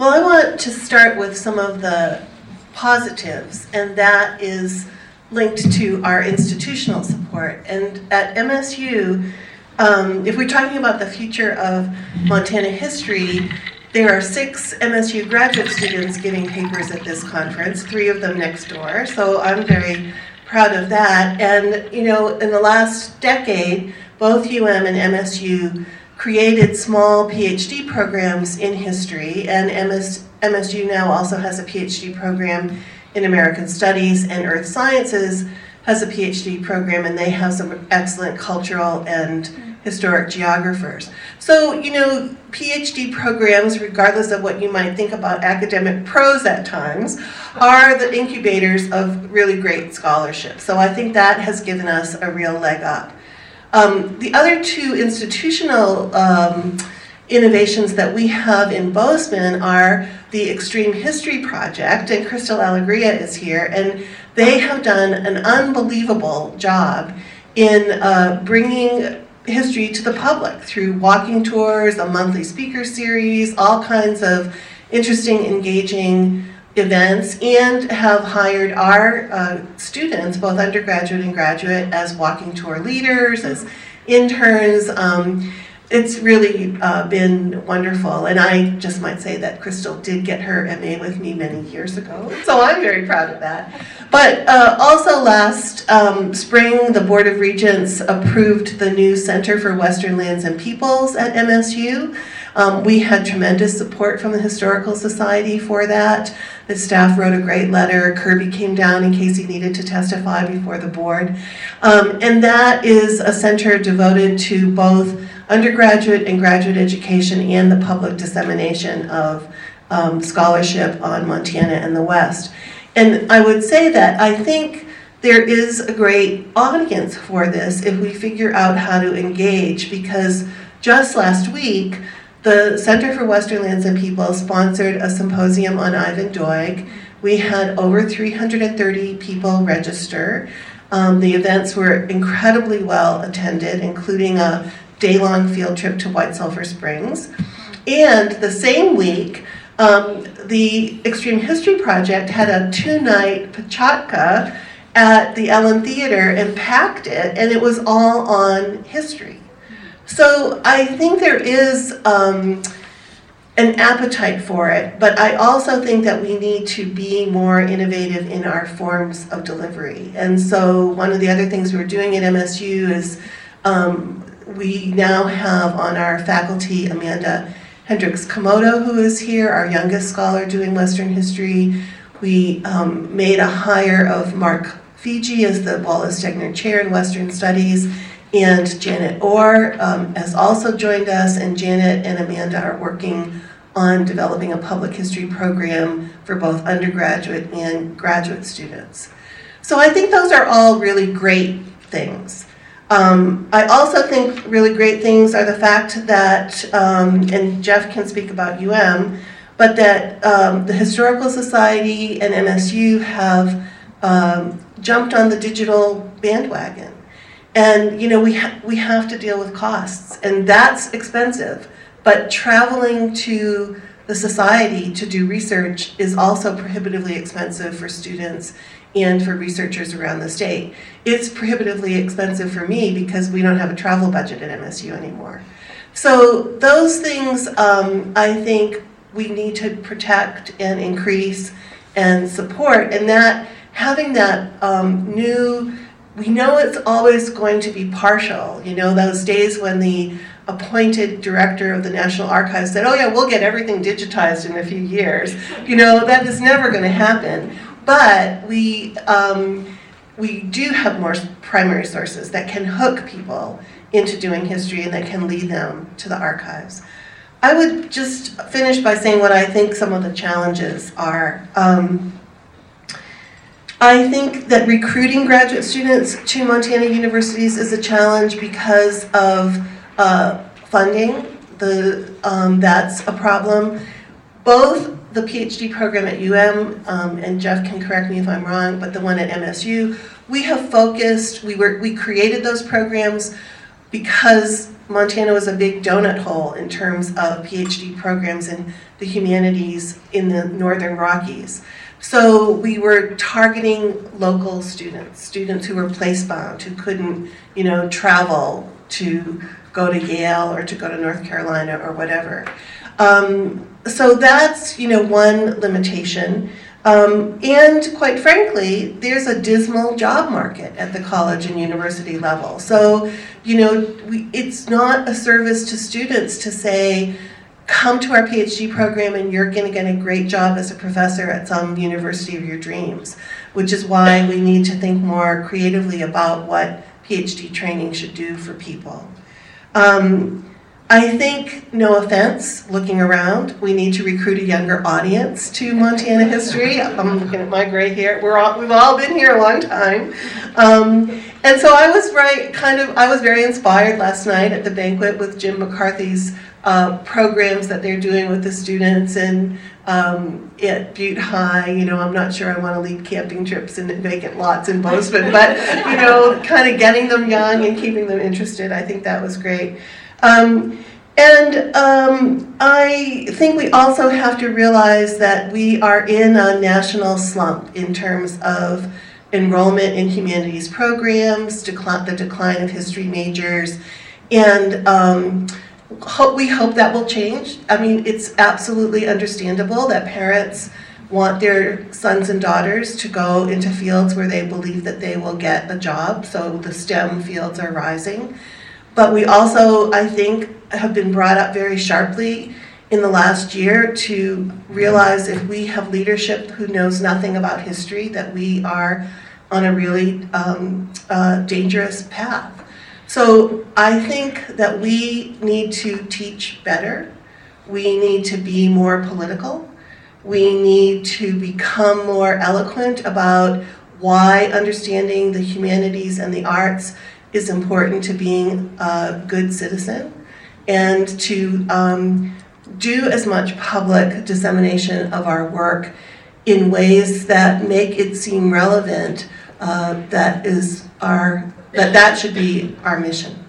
Well, I want to start with some of the positives, and that is linked to our institutional support. And at MSU, um, if we're talking about the future of Montana history, there are six MSU graduate students giving papers at this conference, three of them next door. So I'm very proud of that. And, you know, in the last decade, both UM and MSU created small PhD programs in history, and MS, MSU now also has a PhD program in American Studies, and Earth Sciences has a PhD program, and they have some excellent cultural and historic geographers. So, you know, PhD programs, regardless of what you might think about academic prose at times, are the incubators of really great scholarship. So I think that has given us a real leg up. Um, the other two institutional um, innovations that we have in Bozeman are the Extreme History Project, and Crystal Alegria is here, and they have done an unbelievable job in uh, bringing history to the public through walking tours, a monthly speaker series, all kinds of interesting, engaging events, and have hired our uh, students, both undergraduate and graduate, as walking tour leaders, as interns. Um, it's really uh, been wonderful, and I just might say that Crystal did get her MA with me many years ago, so I'm very proud of that. But uh, also last um, spring, the Board of Regents approved the new Center for Western Lands and Peoples at MSU. Um, we had tremendous support from the Historical Society for that. The staff wrote a great letter. Kirby came down in case he needed to testify before the board. Um, and that is a center devoted to both undergraduate and graduate education and the public dissemination of um, scholarship on Montana and the West. And I would say that I think there is a great audience for this if we figure out how to engage because just last week, the Center for Western Lands and People sponsored a symposium on Ivan Doig. We had over 330 people register. Um, the events were incredibly well attended, including a day long field trip to White Sulphur Springs. And the same week, um, the Extreme History Project had a two night PechaKucha at the Ellen Theater and packed it, and it was all on history. So I think there is um, an appetite for it, but I also think that we need to be more innovative in our forms of delivery. And so one of the other things we're doing at MSU is um, we now have on our faculty Amanda Hendrix-Komoto, who is here, our youngest scholar doing Western history. We um, made a hire of Mark Fiege as the Wallace Stegner Chair in Western Studies and Janet Ore um, has also joined us, and Janet and Amanda are working on developing a public history program for both undergraduate and graduate students. So I think those are all really great things. Um, I also think really great things are the fact that, um, and Jeff can speak about UM, but that um, the Historical Society and MSU have um, jumped on the digital bandwagon. And you know, we ha- we have to deal with costs, and that's expensive. But traveling to the society to do research is also prohibitively expensive for students and for researchers around the state. It's prohibitively expensive for me because we don't have a travel budget at MSU anymore. So those things, um, I think, we need to protect and increase and support, and that having that um, new we know it's always going to be partial. You know, those days when the appointed director of the National Archives said, oh yeah, we'll get everything digitized in a few years. You know, that is never going to happen. But we, um, we do have more primary sources that can hook people into doing history and that can lead them to the archives. I would just finish by saying what I think some of the challenges are. Um, I think that recruiting graduate students to Montana universities is a challenge because of uh, funding. The, um, that's a problem. Both the PhD program at UM, um, and Jeff can correct me if I'm wrong, but the one at MSU, we have focused, we, were, we created those programs because Montana was a big donut hole in terms of PhD programs in the humanities in the Northern Rockies. So we were targeting local students, students who were place bound, who couldn't, you know, travel to go to Yale or to go to North Carolina or whatever. Um, so that's, you know, one limitation. Um, and quite frankly, there's a dismal job market at the college and university level. So, you know, we, it's not a service to students to say, come to our PhD program and you're going to get a great job as a professor at some university of your dreams, which is why we need to think more creatively about what PhD training should do for people. Um, I think, no offense, looking around, we need to recruit a younger audience to Montana history. I'm looking at my gray hair. We're all, we've all been here a long time. Um, and so I was right, kind of, I was very inspired last night at the banquet with Jim McCarthy's uh, programs that they're doing with the students and um, at Butte High. You know, I'm not sure I want to lead camping trips in vacant lots in Bozeman, but you know, kind of getting them young and keeping them interested. I think that was great. Um, and um, I think we also have to realize that we are in a national slump in terms of enrollment in humanities programs, decline, the decline of history majors, and um, hope, we hope that will change. I mean, it's absolutely understandable that parents want their sons and daughters to go into fields where they believe that they will get a job, so the STEM fields are rising. But we also, I think, have been brought up very sharply in the last year to realize if we have leadership who knows nothing about history, that we are on a really um, uh, dangerous path. So I think that we need to teach better. We need to be more political. We need to become more eloquent about why understanding the humanities and the arts is important to being a good citizen and to um, do as much public dissemination of our work in ways that make it seem relevant uh, that is our that that should be our mission